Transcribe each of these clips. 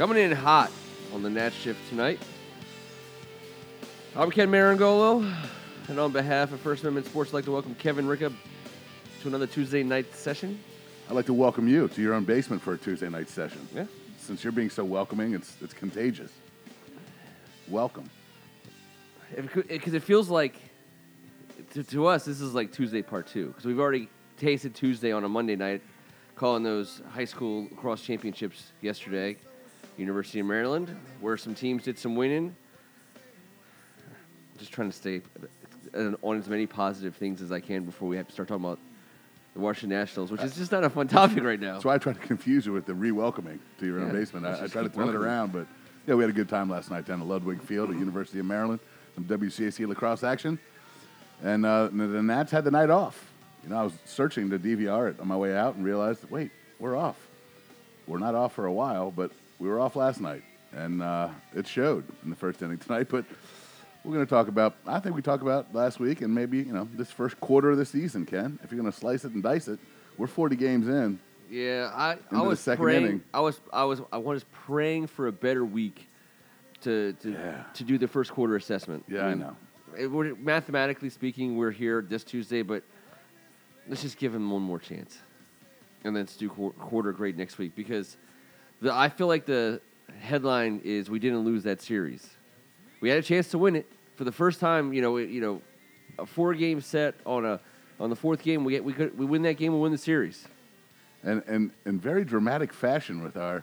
Coming in hot on the Nats Shift tonight. I'm Ken Marangolo, and on behalf of First Amendment Sports, I'd like to welcome Kevin Ricka to another Tuesday night session. I'd like to welcome you to your own basement for a Tuesday night session. Yeah. Since you're being so welcoming, it's it's contagious. Welcome. Because it feels like, to, to us, this is like Tuesday part two. Because we've already tasted Tuesday on a Monday night, calling those high school cross championships yesterday. University of Maryland, where some teams did some winning. Just trying to stay on as many positive things as I can before we have to start talking about the Washington Nationals, which is just not a fun topic right now. That's why I tried to confuse you with the re-welcoming to your own Yeah, basement. I, I tried to turn it around, but yeah, we had a good time last night down at Ludwig Field at University of Maryland, some WCAC lacrosse action, and uh, the the Nats had the night off. You know, I was searching to DVR it on my way out and realized, wait, we're off. We're not off for a while, but we were off last night, and uh, it showed in the first inning tonight. But we're going to talk about. I think we talked about last week, and maybe you know this first quarter of the season. Ken, if you're going to slice it and dice it, we're 40 games in. Yeah, I, I was second praying. inning. I was I was I was praying for a better week to to Yeah. to do the first quarter assessment. Yeah, I know. It, mathematically speaking, we're here this Tuesday, but let's just give him one more chance, and then let's do qu- quarter grade next week because the I feel like the headline is we didn't lose that series. We had a chance to win it for the first time. You know, it- you know, a four game set on a on the fourth game. We get, we could we win that game. We win the series. and and in very dramatic fashion with our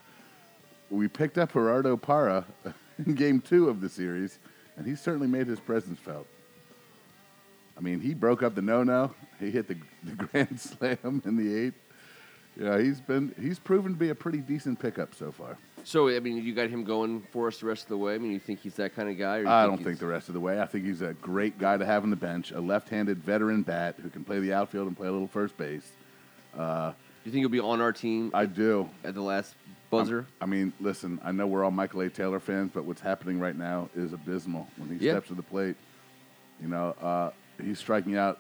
we picked up Gerardo Parra in game two of the series, and he certainly made his presence felt. I mean, he broke up the no-no. He hit the, the grand slam in the eighth. Yeah, he's been he's proven to be a pretty decent pickup so far. So I mean, you got him going for us the rest of the way. I mean, you think he's that kind of guy? Or you I don't think the rest of the way. I think he's a great guy to have on the bench, a left-handed veteran bat who can play the outfield and play a little first base. Do you think he'll be on our team I do. at the last buzzer? I mean, listen, I know we're all Michael A. Taylor fans, but what's happening right now is abysmal when he Yeah. steps to the plate. You know, uh, he's striking out.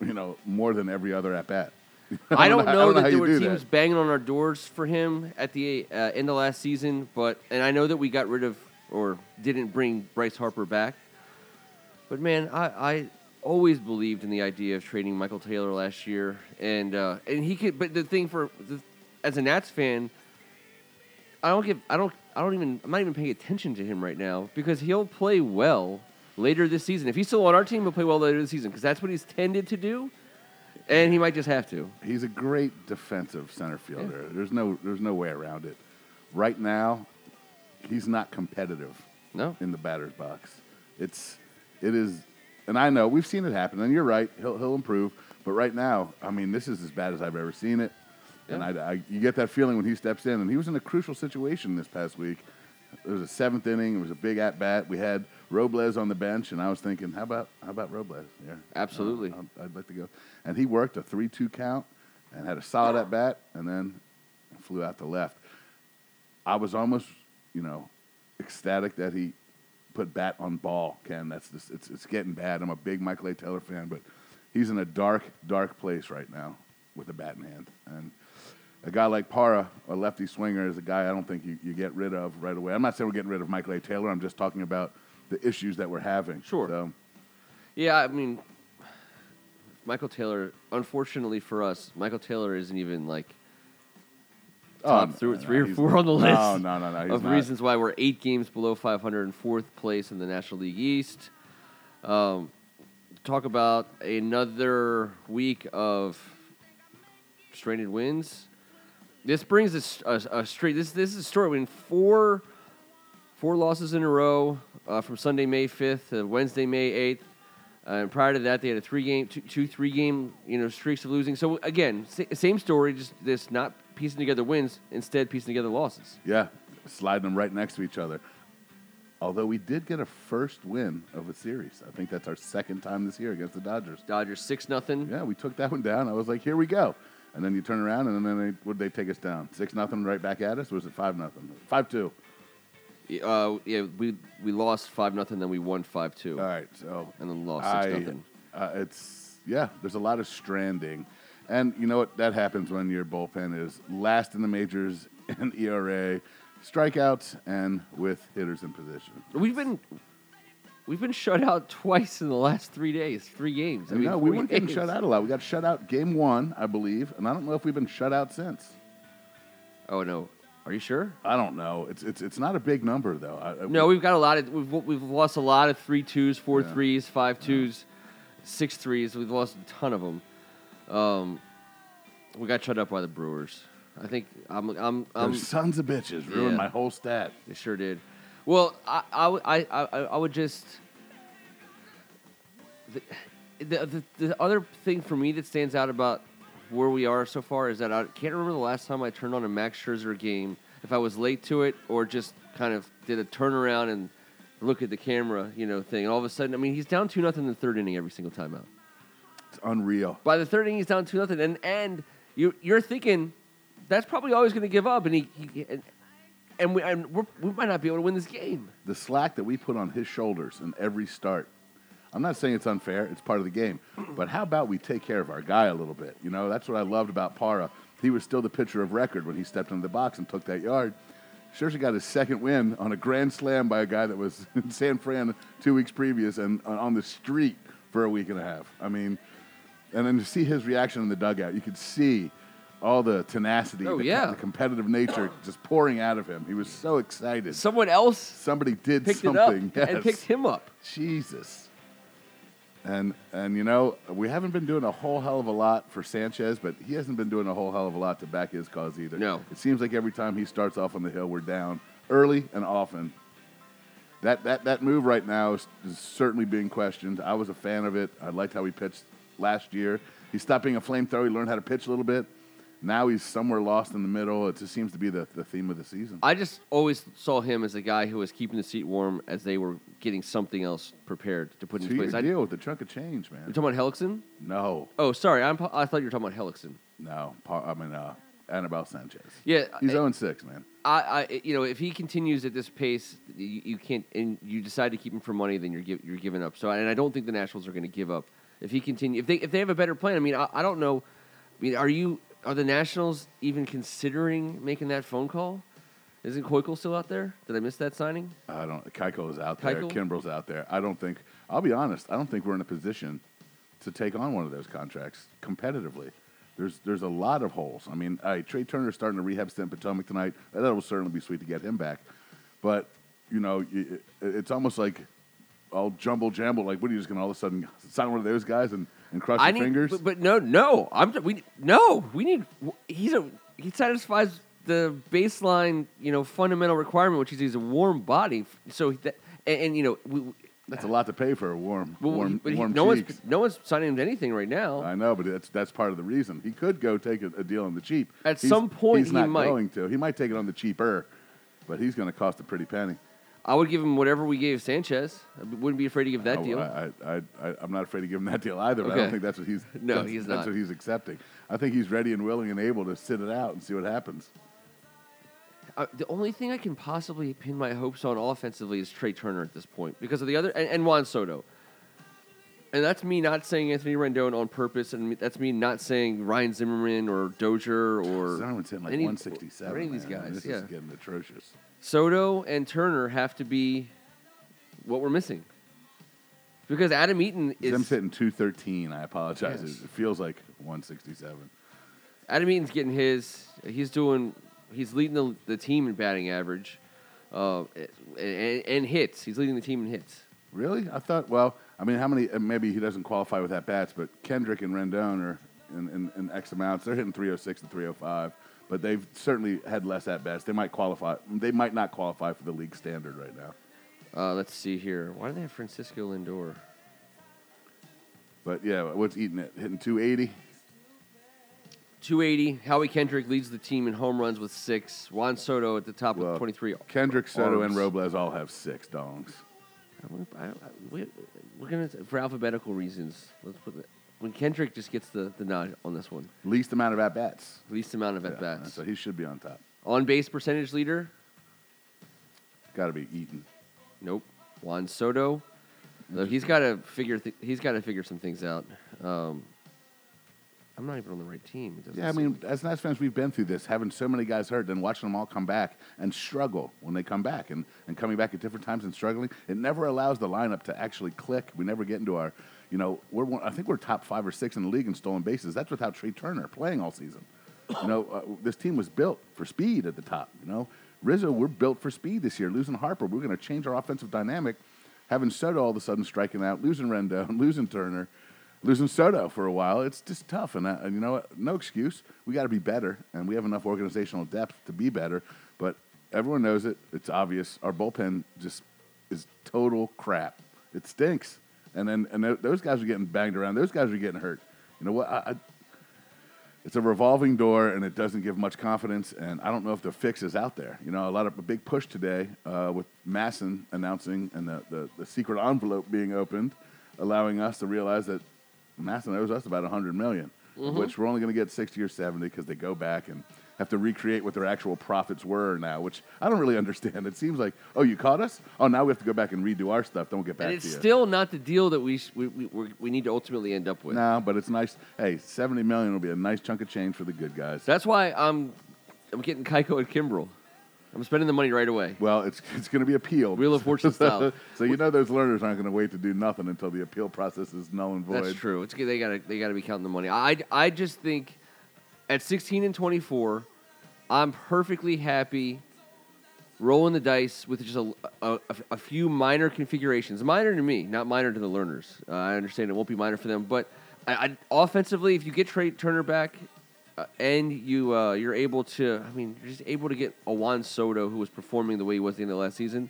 You know, more than every other at bat. I don't know, how that there were teams that. banging on our doors for him at the uh, end of last season, but and I know that we got rid of or didn't bring Bryce Harper back. But man, I, I always believed in the idea of trading Michael Taylor last year, and uh, and he could. But the thing for the, as a Nats fan, I don't give. I don't. I don't even. I'm not even paying attention to him right now because he'll play well later this season. If he's still on our team, he'll play well later this season because that's what he's tended to do, and he might just have to. He's a great defensive center fielder. There's no, there's no way around it. Right now, he's not competitive. No. in the batter's box. It's it is, and I know we've seen it happen. And you're right, he'll he'll improve. But right now, I mean, this is as bad as I've ever seen it. And I, I, you get that feeling when he steps in, and he was in a crucial situation this past week. It was a seventh inning. It was a big at bat. We had Robles on the bench, and I was thinking, how about how about Robles? Yeah, Absolutely. Uh, I'd, I'd like to go. And he worked a three-two count and had a solid at bat, and then flew out to left. I was almost, you know, ecstatic that he put bat on ball. Ken, that's just, it's it's getting bad. I'm a big Michael A. Taylor fan, but he's in a dark, dark place right now with a bat in hand. And a guy like Parra, a lefty swinger, is a guy I don't think you, you get rid of right away. I'm not saying we're getting rid of Michael A. Taylor. I'm just talking about the issues that we're having. Sure. So, Yeah, I mean, Michael Taylor. Unfortunately for us, Michael Taylor isn't even like top no, three, no, three or four on the list. No, no, no, no. He's of not. reasons why we're eight games below 500 and fourth place in the National League East. Um, talk about another week of stranded wins. This brings us a, a straight. This this is a story. Mean, four four losses in a row uh, from Sunday, May fifth, to Wednesday, May eighth. Uh, and prior to that, they had a three game, two, two three game, you know, streaks of losing. So again, sa- same story, just this not piecing together wins, instead piecing together losses. Yeah, sliding them right next to each other. Although we did get a first win of a series. I think that's our second time this year against the Dodgers. Dodgers six nothing. Yeah, we took that one down. I was like, here we go. And then you turn around, and then they, would they take us down? Six nothing right back at us? Or was it five nothing? Five two. Uh, yeah, we we lost five nothing, then we won five two, All right, so and then lost I, six nothing. uh, it's yeah. There's a lot of stranding, and you know what? That happens when your bullpen is last in the majors in ERA, strikeouts and with hitters in position. We've been we've been shut out twice in the last three days, three games. I I mean, no, we weren't getting shut out a lot. We got shut out game one, I believe, and I don't know if we've been shut out since. Oh no, are you sure? I don't know. It's it's it's not a big number though. I, No, we've got a lot of we've we've lost a lot of three twos, four Yeah. threes, five twos, six threes. We've lost a ton of them. Um, we got shut up by the Brewers. I think I'm I'm I'm those sons of bitches ruined Yeah. my whole stat. They sure did. Well, I, I, would- I, I, I would just. The, the, the, the other thing for me that stands out about where we are so far is that I can't remember the last time I turned on a Max Scherzer game, if I was late to it or just kind of did a turnaround and look at the camera, you know, thing. And all of a sudden, I mean, he's down 2 nothing in the third inning every single time out. It's unreal. By the third inning, he's down 2 nothing. And, and you, you're thinking that's probably always going to give up. And, he, he and, and, we, and we're, we might not be able to win this game. The slack that we put on his shoulders in every start. I'm not saying it's unfair. It's part of the game. But how about we take care of our guy a little bit? You know, that's what I loved about Parra. He was still the pitcher of record when he stepped into the box and took that yard. Scherzer got his second win on a grand slam by a guy that was in San Fran two weeks previous and on- on the street for a week and a half. I mean, and then to see his reaction in the dugout, you could see all the tenacity, Oh, the, yeah. the competitive nature just pouring out of him. He was so excited. Someone else Somebody did picked it up something. and picked him up. Jesus. And and you know we haven't been doing a whole hell of a lot for Sanchez, but he hasn't been doing a whole hell of a lot to back his cause either. No. it seems like every time he starts off on the hill, we're down early and often. That that that move right now is, is certainly being questioned. I was a fan of it. I liked how he pitched last year. He stopped being a flamethrower. He learned how to pitch a little bit. Now he's somewhere lost in the middle. It just seems to be the, the theme of the season. I just always saw him as a guy who was keeping the seat warm as they were getting something else prepared to put in Two place. I, deal with the chunk of change, man. you're talking about Hellickson? No, Oh, sorry. I'm, I thought you were talking about Hellickson. no. I mean, uh, Anibal Sanchez. Yeah, He's I- 0 6, man. I, I, you know, if he continues at this pace, you, you can't, and you decide to keep him for money, then you're give, you're giving up. So, and I don't think the Nationals are going to give up if he continue. If they if they have a better plan, I mean, I, I don't know. I mean, are you are the Nationals even considering making that phone call? Isn't Keuchel still out there? Did I miss that signing? I don't. Keuchel is out there. Keuchel? Kimbrel's out there. I don't think. I'll be honest. I don't think we're in a position to take on one of those contracts competitively. There's there's a lot of holes. I mean, all right, Trea Turner's starting a rehab stint in Potomac tonight. That will certainly be sweet to get him back. But you know, it, it's almost like all jumble jamble. Like, what are you just going to all of a sudden sign one of those guys and, and cross I your need, fingers? But, but no, no. I'm we no. We need. He's a he satisfies the baseline, you know, fundamental requirement, which is he's a warm body. So that and, and you know, we, That's a lot to pay for a warm, well, warm, but he, warm no cheeks. one's no one's signing him to anything right now. I know, but that's that's part of the reason. He could go take a, a deal on the cheap. At He's- some point, he's he not might. going to. He might take it on the cheaper, but he's going to cost a pretty penny. I would give him whatever we gave Sanchez. I wouldn't be afraid to give that I, deal. I, I, I, I'm not afraid to give him that deal either. But I don't think that's what he's. No, he's That's what he's accepting. I think he's ready and willing and able to sit it out and see what happens. Uh, the only thing I can possibly pin my hopes on offensively is Trea Turner at this point because of the other and, and Juan Soto. And that's me not saying Anthony Rendon on purpose, and that's me not saying Ryan Zimmerman or Dozier or Zimmerman's hitting like any- 167. or any of these man. guys. This yeah, is getting atrocious. Soto and Turner have to be what we're missing because Adam Eaton is. I'm hitting 213. I apologize. Yes. It feels like 167. Adam Eaton's getting his. He's doing. He's leading the, the team in batting average, uh, and, and hits. He's leading the team in hits. Really? I thought. Well, I mean, how many? uh, Maybe he doesn't qualify with at bats, but Kendrick and Rendon are in, in, in X amounts. They're hitting 306 and 305, but they've certainly had less at bats. They might qualify. They might not qualify for the league standard right now. Uh, let's see here. Why do they have Francisco Lindor? But yeah, what's eating it? Hitting 280. 280. Howie Kendrick leads the team in home runs with six. Juan Soto at the top Well, with 23. Kendrick, Soto, and Robles all have six dongs. I- I- we- We're gonna for alphabetical reasons. Let's put it. When Kendrick just gets the, the nod on this one, Least amount of at bats. least amount of at bats. so he should be on top. on base percentage leader, Got to be Eaton. Nope. Juan Soto. Though he's got to figure. Th- he's got to figure some things out. Um, I'm not even on the right team. It doesn't Yeah, I seem mean, as Nats fans, we've been through this, having so many guys hurt, then watching them all come back and struggle when they come back, and, and coming back at different times and struggling. It never allows the lineup to actually click. We never get into our, you know, we're one, I think we're top five or six in the league in stolen bases. That's without Trea Turner playing all season. You know, uh, this team was built for speed at the top. You know, Rizzo, we're built for speed this year. Losing Harper, we're going to change our offensive dynamic. Having Soto all of a sudden striking out, losing Rendon, losing Turner, losing Soto for a while, it's just tough. And, uh, and you know what? No excuse. We got to be better, and we have enough organizational depth to be better. But everyone knows it. It's obvious. Our bullpen just is total crap. It stinks. And then and th- those guys are getting banged around. Those guys are getting hurt. You know what? I, I, it's a revolving door, and it doesn't give much confidence. And I don't know if the fix is out there. You know, a lot of a big push today uh, with MASN announcing and the, the, the secret envelope being opened, allowing us to realize that MASN owes us about 100 million, which we're only going to get 60 or 70 because they go back and have to recreate what their actual profits were now, which I don't really understand. It seems like, oh, you caught us? Oh, now we have to go back and redo our stuff. Don't get back and it's to you. still not the deal that we, we, we, we're- need to ultimately end up with. No, but it's nice. Hey, 70 million will be a nice chunk of change for the good guys. That's why I'm I'm getting Keuchel and Kimbrel. I'm spending the money right away. Well, it's it's going to be appealed. Wheel of Fortune style. so you know those Lerners aren't going to wait to do nothing until the appeal process is null and void. That's true. It's. They gotta they gotta be counting the money. I I just think at 16 and 24, I'm perfectly happy rolling the dice with just a, a, a few minor configurations. Minor to me, not minor to the Lerners. Uh, I understand it won't be minor for them, but I, I, offensively, if you get Trea Turner back. Uh, and you uh, you're able to, I mean, you're just able to get a Juan Soto who was performing the way he was at the end of last season.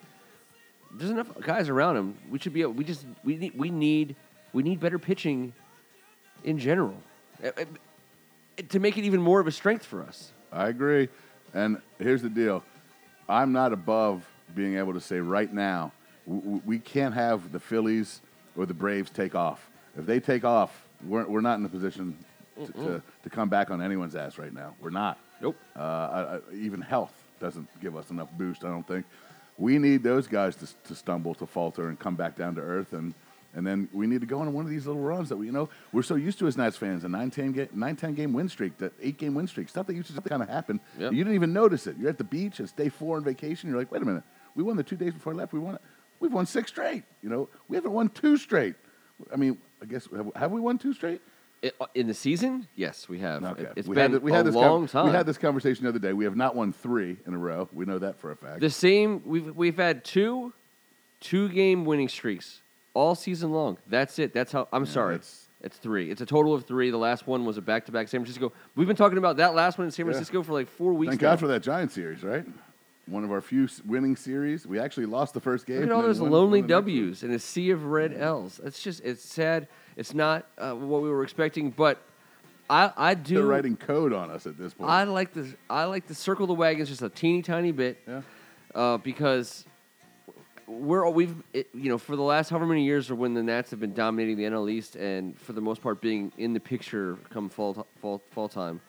There's enough guys around him. We should be. Able, we just we need we need we need better pitching in general Uh, uh, to make it even more of a strength for us. I agree. And here's the deal I'm not above being able to say right now, w- w- we can't have the Phillies or the Braves take off. If they take off, we're, we're not in a position to, to, to come back on anyone's ass right now. We're not. Nope. Uh, I, I, even health doesn't give us enough boost, I don't think. We need those guys to, to stumble, to falter, and come back down to earth. And, and then we need to go on one of these little runs that we, you know, we're so used to as Nats fans a 9 10 game, 9, 10 game win streak, that eight game win streak, stuff that used to kind of happen. Yep. You didn't even notice it. You're at the beach, it's day four on vacation. You're like, wait a minute, we won the two days before I left. We won it. We've won six straight. You know, we haven't won two straight. I mean, I guess, have, have we won two straight? Uh, in the season, yes, we have. Okay. It, has we been had, we a had this long con- time. We had this conversation the other day. We have not won three in a row. We know that for a fact. the same. We've we've had two two game winning streaks all season long. That's it. That's how. I'm Yeah, sorry. that's- It's three. It's a total of three. The last one was a back to back San Francisco. We've been talking about that last one in San Yeah. Francisco for like four weeks. Thank now. God for that Giant series, right? One of our few winning series. We actually lost the first game. Look at all those won- lonely won the next one. W's and a sea of red L's. It's just it's sad. It's not uh, what we were expecting, but I I do. They're writing code on us at this point. I like the I like to circle the wagons just a teeny tiny bit yeah. uh, because we're we've it, you know for the last however many years or when the Nats have been dominating the NL East and for the most part being in the picture come fall fall fall time,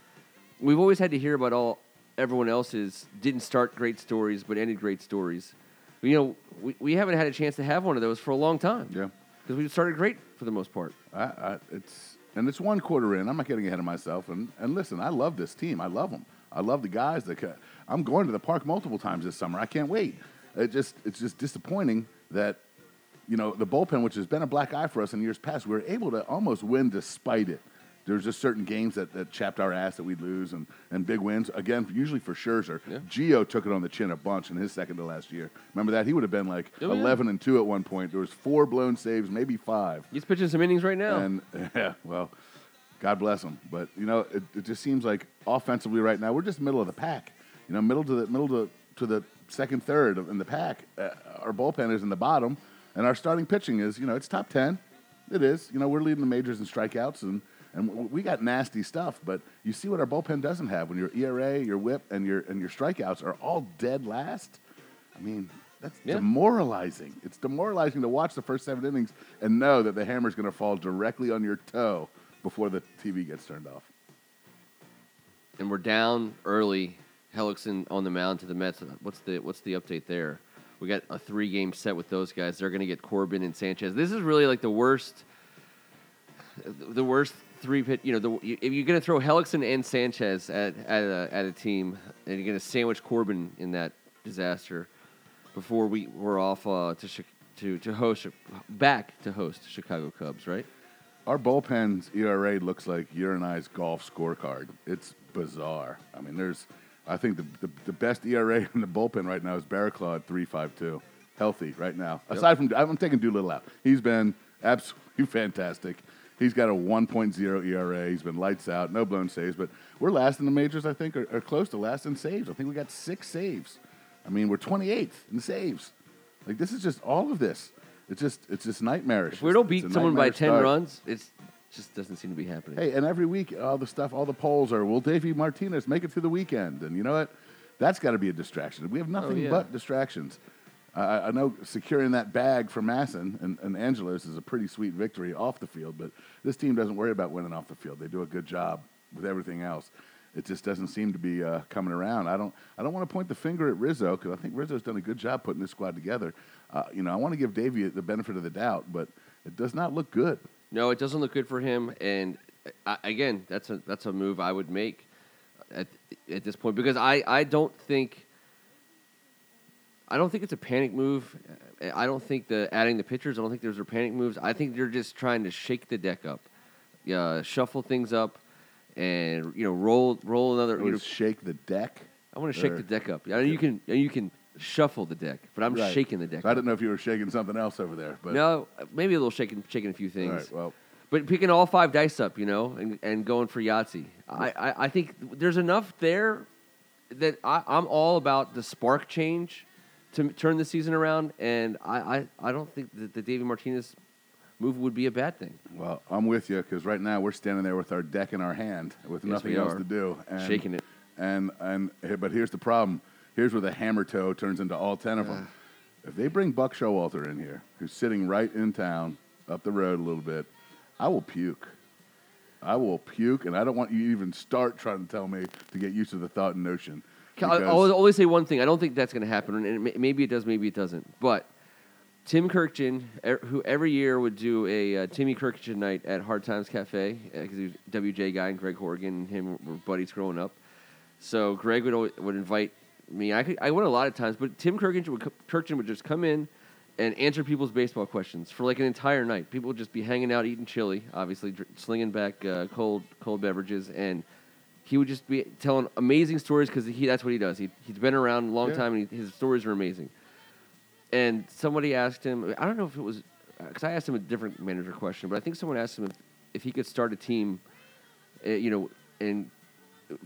we've always had to hear about all everyone else's didn't start great stories but ended great stories. You know we, we haven't had a chance to have one of those for a long time Yeah. because we started great for the most part. I, I, it's and it's one quarter in. I'm not getting ahead of myself. And and listen, I love this team. I love them. I love the guys. That ca- I'm going to the park multiple times this summer. I can't wait. It just it's just disappointing that you know the bullpen, which has been a black eye for us in years past, we were able to almost win despite it. There's just certain games that, that chapped our ass that we'd lose, and, and big wins. Again, usually for Scherzer. Yeah. Gio took it on the chin a bunch in his second to last year. Remember that? He would have been like Oh, yeah. 11 and 2 at one point. There was four blown saves, maybe five. He's pitching some innings right now. And yeah, well, God bless him. But you know, it, it just seems like offensively right now we're just middle of the pack. You know, middle to the middle to, to the second third in the pack. Uh, our bullpen is in the bottom, and our starting pitching is you know it's top ten. It is. You know, we're leading the majors in strikeouts and. And we got nasty stuff, but you see what our bullpen doesn't have when your ERA, your WHIP, and your and your strikeouts are all dead last. I mean, that's Yeah. demoralizing. It's demoralizing to watch the first seven innings and know that the hammer's going to fall directly on your toe before the TV gets turned off. and we're down early. Hellickson on the mound to the Mets. What's the what's the update there? We got a three game set with those guys. They're going to get Corbin and Sanchez. This is really like the worst, the worst three pit. You know, the, if you're going to throw Hellickson and Sanchez at at a, at a team, and you're going to sandwich Corbin in that disaster before we we're off uh, to to to host back to host Chicago Cubs, right? Our bullpen's ERA looks like I's golf scorecard. It's bizarre. I mean, there's, I think the, the, the best ERA in the bullpen right now is Barraclough at 3.52, healthy right now. Aside from, I'm taking Doolittle out. He's been absolutely fantastic. He's got a 1.0 ERA. He's been lights out, no blown saves. But we're last in the majors, I think, or, or close to last in saves. I think we got six saves. I mean, we're 28th in saves. Like this is just all of this. It's just it's just nightmarish. If we don't beat someone by ten start. runs, it's just doesn't seem to be happening. Hey, and every week, all the stuff, all the polls are, will Davey Martinez make it through the weekend? And you know what? That's got to be a distraction. We have nothing Oh, yeah. but distractions. I I know securing that bag for MASN and, and Angelos is a pretty sweet victory off the field, but this team doesn't worry about winning off the field. They do a good job with everything else. It just doesn't seem to be uh, coming around. I don't. I don't want to point the finger at Rizzo because I think Rizzo's done a good job putting this squad together. Uh, you know, I want to give Davey the benefit of the doubt, but it does not look good. No, it doesn't look good for him. And I, again, that's a that's a move I would make at at this point because I, I don't think I don't think it's a panic move. I don't think the adding the pitchers. I don't think those are panic moves. I think they're just trying to shake the deck up, uh, shuffle things up, and you know roll roll another. You know, shake the deck. I want to shake the deck up. I know you can you can shuffle the deck, but I'm Right. shaking the deck. So I didn't know if you were shaking something else over there, but No, maybe a little shaking shaking a few things. right, well, But picking all five dice up, you know, and, and going for Yahtzee. I, I, I think there's enough there that I, I'm all about the spark change to turn the season around, and I, I, I don't think that the David Martinez move would be a bad thing. well, I'm with you because right now we're standing there with our deck in our hand with Yes, nothing else to do, and, Shaking it. And and but here's the problem. Here's where the hammer toe turns into all ten of them. If they bring Buck Showalter in here, who's sitting right in town, up the road a little bit, I will puke. I will puke, and I don't want you to even start trying to tell me to get used to the thought and notion. I'll, I'll say one thing. I don't think that's going to happen, and it may- maybe it does, maybe it doesn't. But Tim Kurkjian, er, who every year would do a uh, Timmy Kurkjian night at Hard Times Cafe, because he was a WJ guy, and Greg Horgan and him were buddies growing up. So Greg would always, would invite me. I could, I went a lot of times, but Tim Kurkjian would, would just come in and answer people's baseball questions for like an entire night. People would just be hanging out, eating chili, obviously dr- slinging back uh, cold cold beverages, and he would just be telling amazing stories because he that's what he does. He he's been around a long Yeah. time, and he, his stories are amazing. And somebody asked him, I don't know if it was because I asked him a different manager question, but I think someone asked him if, if he could start a team, uh, you know, and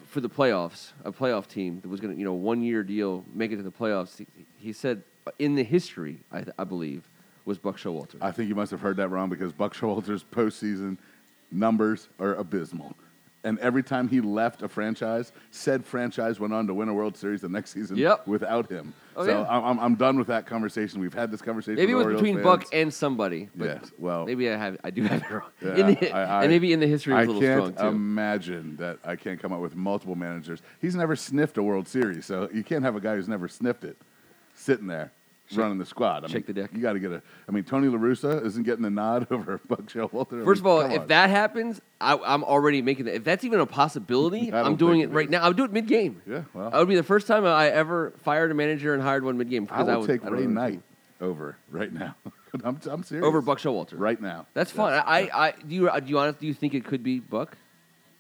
for the playoffs, a playoff team that was going to, you know, one year deal, make it to the playoffs. He, he said in the history, I, I believe, was Buck Showalter. I think you must have heard that wrong because Buck Showalter's postseason numbers are abysmal. And every time he left a franchise, said franchise went on to win a World Series the next season Yep. without him. Oh, so yeah. I'm, I'm- I'm done with that conversation. We've had this conversation. maybe it with was Orioles between fans. Buck and somebody. But Yes, well- maybe I have, I do have it wrong. Yeah, in the, I- I- and maybe in the history, was I a little can't strong too. imagine that I can't come up with multiple managers. He's never sniffed a World Series, so you can't have a guy who's never sniffed it sitting there running the squad. I shake mean, the deck. You got to get a. I mean, Tony La Russa isn't getting the nod over Buck Showalter. I First of all, if on. that happens, I, I'm already making that. If that's even a possibility, I I'm doing it it right now. I'll do it mid game. Yeah, well. that would be the first time I ever fired a manager and hired one mid game. I will would, take I Ray. Knight over right now. I'm, I'm serious. over Buck Showalter. right now. That's fine. I, I, do you, do you honestly, do you think it could be Buck?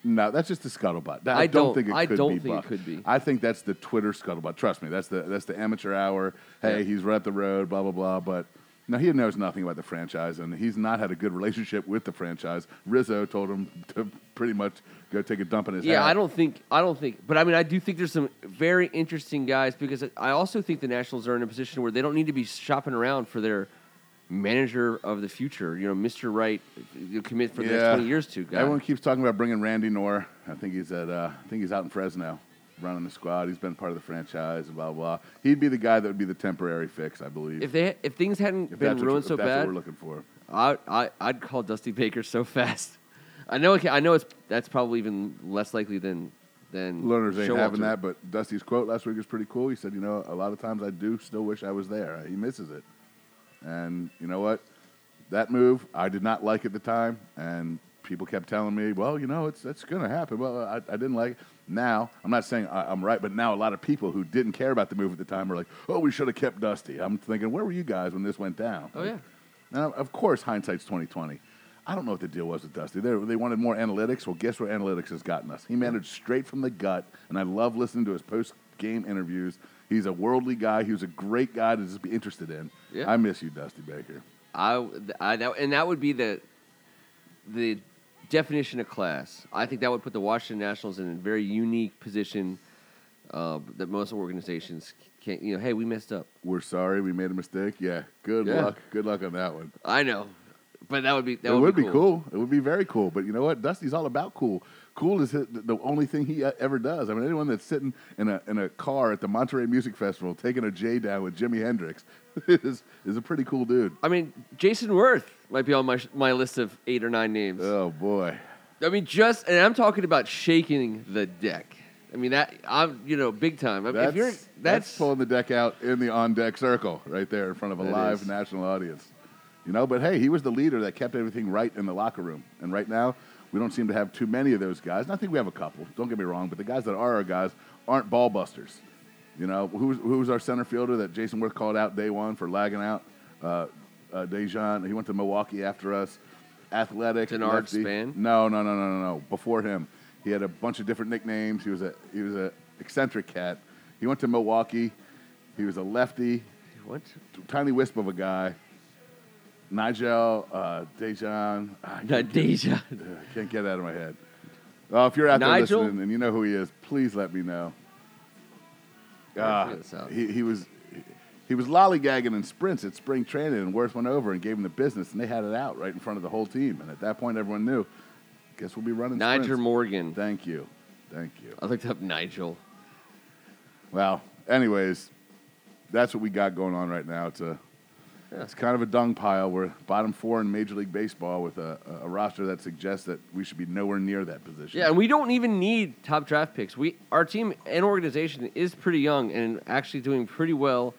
No, that's just the scuttlebutt. I, I don't, don't- think it I could don't be. think it could be. I think that's the Twitter scuttlebutt. Trust me, that's the that's the amateur hour. Hey, Yeah. he's right up the road. Blah blah blah. But no, he knows nothing about the franchise, and he's not had a good relationship with the franchise. Rizzo told him to pretty much go take a dump in his Yeah, hat. I don't think I don't think, but I mean, I do think there's some very interesting guys because I also think the Nationals are in a position where they don't need to be shopping around for their manager of the future. You know, Mr. Wright, you commit for the next Yeah. twenty years to. Guy. Everyone keeps talking about bringing Randy Knorr. I think he's at. Uh, I think he's out in Fresno, running the squad. He's been part of the franchise and blah blah. He'd be the guy that would be the temporary fix, I believe. if they if things hadn't If been that's what- ruined if so that's what bad, we're looking for. I, I I'd call Dusty Baker so fast. I know it can, I know it's that's probably even less likely than than Lerners ain't having Showalter. that, but Dusty's quote last week was pretty cool. He said, "You know, a lot of times I do still wish I was there. He misses it, and you know what? That move I did not like at the time, and people kept telling me, well, you know, it's it's going to happen. Well, I, I didn't like it. Now, I'm not saying I, I'm right, but now a lot of people who didn't care about the move at the time are like, oh, we should have kept Dusty. I'm thinking, where were you guys when this went down? Oh yeah. Now, of course, hindsight's 2020. I don't know what the deal was with Dusty. They, they wanted more analytics. Well, guess where analytics has gotten us? He managed straight from the gut, and I love listening to his post-game interviews. He's a worldly guy. He was a great guy to just be interested in. Yeah. I miss you, Dusty Baker. I, I that, and that would be the the definition of class. I think that would put the Washington Nationals in a very unique position uh, that most organizations can't. You know, hey, we messed up. We're sorry we made a mistake. Yeah, good Yeah. luck. Good luck on that one. I know, but that would be that it would be cool. It would be very cool. But you know what? Dusty's all about cool. Cool is the only thing he ever does. I mean, anyone that's sitting in a in a car at the Monterey Music Festival taking a J down with Jimi Hendrix is is a pretty cool dude. I mean, Jason Werth might be on my my list of eight or nine names. Oh boy. I mean, just and I'm talking about shaking the deck. I mean that I'm you know big time. I mean, That's, if you're that's that's, pulling the deck out in the on deck circle right there in front of a live is. national audience. You know, but hey, he was the leader that kept everything right in the locker room. And right now, we don't seem to have too many of those guys. And I think we have a couple. Don't get me wrong, but the guys that are our guys aren't ball busters. You know, who's who's our center fielder that Jason Werth called out day one for lagging out? Uh, uh, Dejan. He went to Milwaukee after us. Athletic. Denard. Span? No, no, no, no, no, no. Before him, he had a bunch of different nicknames. He was a he was a eccentric cat. He went to Milwaukee. He was a lefty, what? tiny wisp of a guy. Nigel uh, Dejan. ah, I Uh, can't, Deja. get, I can't get it out of my head. Well, if you're out there Nigel? listening and you know who he is, please let me know. Gotta figure this out. he, he was he was lollygagging in sprints at spring training, and Werth went over and gave him the business, and they had it out right in front of the whole team. And at that point, everyone knew. Guess we'll be running. Nigel sprints. Morgan. Thank you, thank you. I looked up Nigel. Well, anyways, that's what we got going on right now. It's a Yeah. it's kind of a dung pile. We're bottom four in Major League Baseball with a, a roster that suggests that we should be nowhere near that position. Yeah, and we don't even need top draft picks. We our team and organization is pretty young and actually doing pretty well.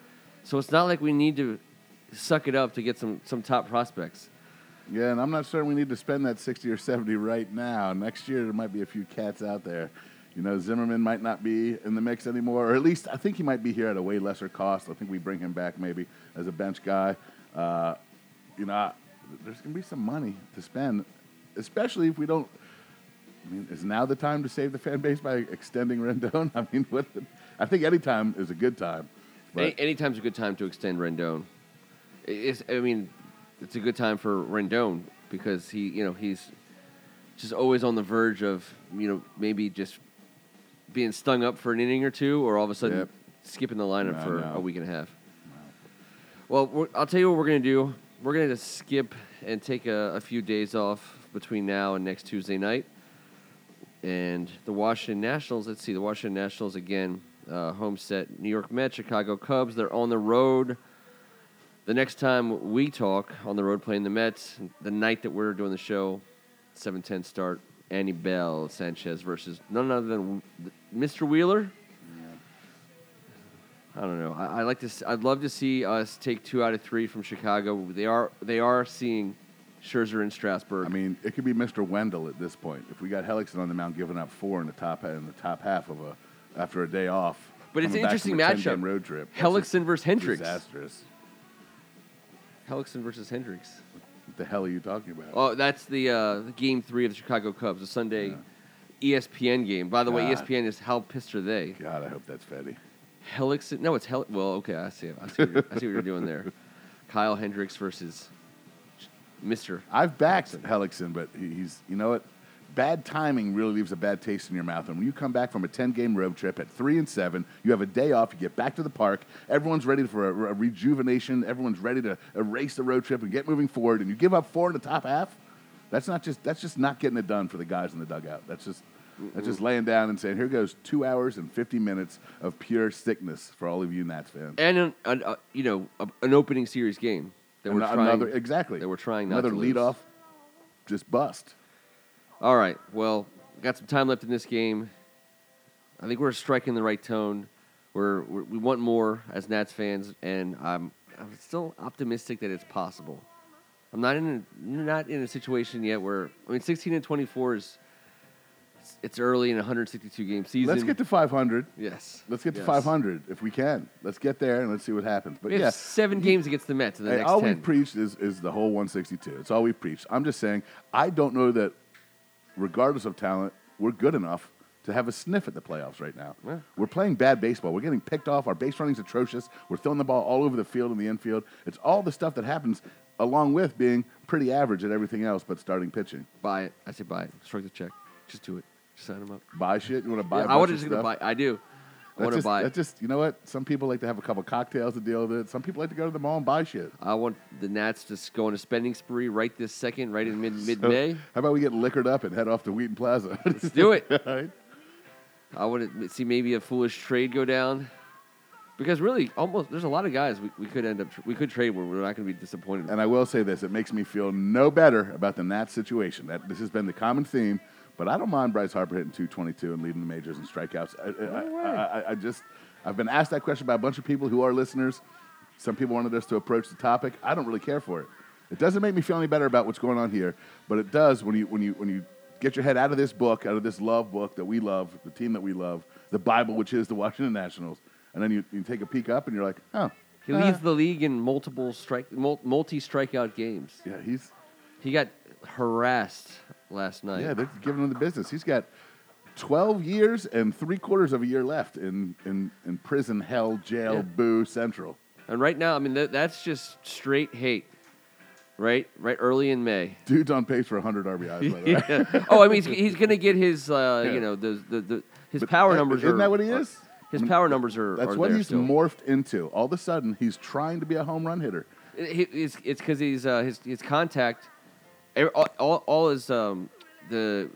So it's not like we need to suck it up to get some some top prospects. Yeah, and I'm not certain we need to spend that 60 or 70 right now. Next year, there might be a few cats out there. You know, Zimmerman might not be in the mix anymore, or at least I think he might be here at a way lesser cost. I think we bring him back maybe as a bench guy. Uh, you know, I- there's going to be some money to spend, especially if we don't. I mean, is now the time to save the fan base by extending Rendon? I mean, what, I think any time is a good time. But Any, time's a good time to extend Rendon. It's, I mean, it's a good time for Rendon because he, you know, he's just always on the verge of, you know, maybe just being stung up for an inning or two, or all of a sudden Yep. skipping the lineup I for know. a week and a half. Well, we're, I'll tell you what we're gonna do. We're gonna just skip and take a, a few days off between now and next Tuesday night. And the Washington Nationals, let's see, the Washington Nationals again, uh, home set, New York Mets, Chicago Cubs. They're on the road. The next time we talk on the road playing the Mets, the night that we're doing the show, 7:10 start. Anibal Sanchez versus none other than Mr. Wheeler. I don't know. I, I like to. I'd love to see us take two out of three from Chicago. They are. They are seeing Scherzer in Strasburg. I mean, it could be Mr. Wendell at this point. If we got Hellickson on the mound giving up four in the top in the top half of a after a day off. But it's an interesting from a 10 matchup. Road trip. Hellickson versus Hendricks. Disastrous. Hellickson versus Hendricks. What the hell are you talking about? Oh, that's the, uh, game three of the Chicago Cubs, the Sunday E ESPN game. By the way, E ESPN is how pissed are they? God, I hope that's Fetty. Hellickson. No, it's Hell. Well, okay, I see. I see. What you're, I see what you're doing there. Kyle Hendricks versus Mister. I've backed Hellickson, but he- he's you know what? Bad timing really leaves a bad taste in your mouth. And when you come back from a 10 game road trip at three and seven, you have a day off, you get back to the park, everyone's ready for a, a rejuvenation, everyone's ready to erase the road trip and get moving forward, and you give up four in the top half. That's not just that's just not getting it done for the guys in the dugout. That's just that's just laying down and saying, here goes two hours and 50 minutes of pure sickness for all of you Nats fans. And an, an, uh, you know a, an opening series game that we're Ano- trying. another exactly. That we're trying not another to lead lose. off, just bust. All right. Well, got some time left in this game. I think we're striking the right tone. We're, we're we want more as Nats fans, and I'm I'm still optimistic that it's possible. I'm not in a, not in a situation yet where I mean 16 and 24 is it's- early in a 162 game season. Let's get to 500. yes. Let's get to Yes. 500 if we can. Let's get there and let's see what happens. But We yeah, seven games against the Mets in the Hey, next all 10. we've preached is, is the whole 162. It's all we've preached. I'm just saying, I don't know that, regardless of talent, we're good enough to have a sniff at the playoffs right now. Yeah. We're playing bad baseball. We're getting picked off. Our base running's atrocious. We're throwing the ball all over the field and the infield. It's all the stuff that happens along with being pretty average at everything else but starting pitching. buy it. I say buy it. Strike the check. Just do it. Just sign them up. Buy shit? You want to buy Yeah, I want to just buy. I do. I want to just, buy. just, you know what? Some people like to have a couple cocktails to deal with it. Some people like to go to the mall and buy shit. I want the Nats to go on a spending spree right this second, right in mid mid So, May. how about we get liquored up and head off to Wheaton Plaza? Let's do it. Right? I want to see maybe a foolish trade go down. Because really, almost there's a lot of guys we, we could end up we could trade where we're not going to be disappointed. And I will say this: it makes me feel no better about the Nats situation. That this has been the common theme, but I don't mind Bryce Harper hitting 222 and leading the majors in strikeouts. I, I- No way. I, I, I just I've been asked that question by a bunch of people who are listeners. Some people wanted us to approach the topic. I don't really care for it. It doesn't make me feel any better about what's going on here, but it does when you when you when you get your head out of this book, out of this love book that we love, the team that we love, the Bible, which is the Washington Nationals, and then you, you take a peek up and you're like, oh, he uh, leads the league in multiple strike multi strikeout games. yeah, he's He got harassed last night. Yeah, they're giving him the business. He's got 12 years and three quarters of a year left in, in, in prison, hell, jail, Yeah. boo, central. And right now, I mean, that, that's just straight hate. Right, right, early in May. Dude's on pace for 100 RBIs, by the way. Yeah. Oh, I mean, he's, he's going to get his, uh, Yeah. you know, the, the, the his But power that- numbers. Isn't are, that what he is? His I mean, power numbers are. That's are what he's still. morphed into. All of a sudden, he's trying to be a home run hitter. It- It's it's because he's uh, his his contact, all, all, all his um the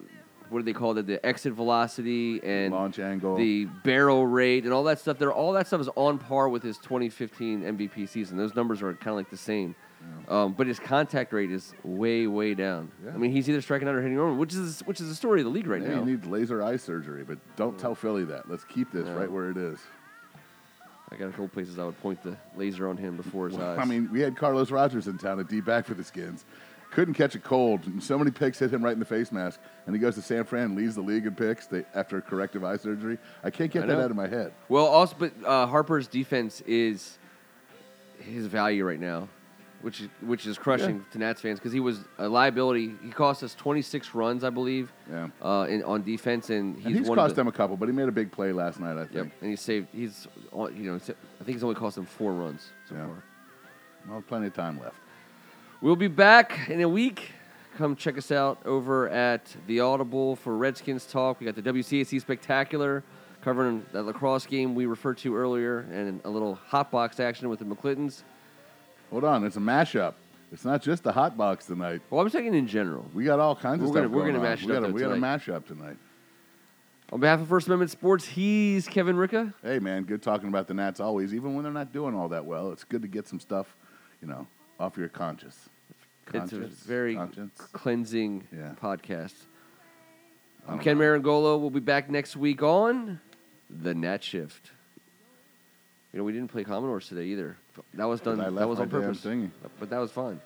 what do they call it the exit velocity and Launch angle. the barrel rate and all that stuff. They're all that stuff is on par with his 2015 MVP season. Those numbers are kind of like the same, um, but his contact rate is way way down. Yeah. I mean, he's either striking out or hitting home, which is which is the story of the league right Maybe now. he needs laser eye surgery, but don't tell Philly that. Let's keep this Yeah. right where it is. I got a couple places I would point the laser on him before his eyes. I mean, we had Carlos Rogers in town at D back for the Skins. Couldn't catch a cold. And so many picks hit him right in the face mask. And he goes to San Fran, leads the league in picks they, after corrective eye surgery. I can't get I that know. out of my head. Well, also, but uh, Harper's defense is his value right now, which is, which is crushing to Nats fans because he was a liability. He cost us 26 runs, I believe, Yeah. uh, in, on defense, and he's, and he's cost the, them a couple, but he made a big play last night, I Yep, think. and he saved. He's on- you know I think he's only cost them four runs so Yeah. far. Well, plenty of time left. We'll be back in a week. Come check us out over at the Audible for Redskins talk. We got the WCAC Spectacular covering that lacrosse game we referred to earlier, and a little hot box action with the McClittons. Hold on, it's a mashup. It's not just the hot box tonight. Well, I'm saying in general. We got all kinds of We're stuff gonna- we're going gonna mash it we up, got a, we got a mashup tonight. On behalf of First Amendment Sports, he's Kevin Ricka. Hey, man, good talking about the Nats always. Even when they're not doing all that well, it's good to get some stuff, you know, off your conscience. It's a very conscience. cleansing Yeah. podcast. I'm Ken know. Marangolo. We'll be back next week on The Nats Shift. You know, we didn't play Commodores today either. That was done. I That was on purpose. But that was fun.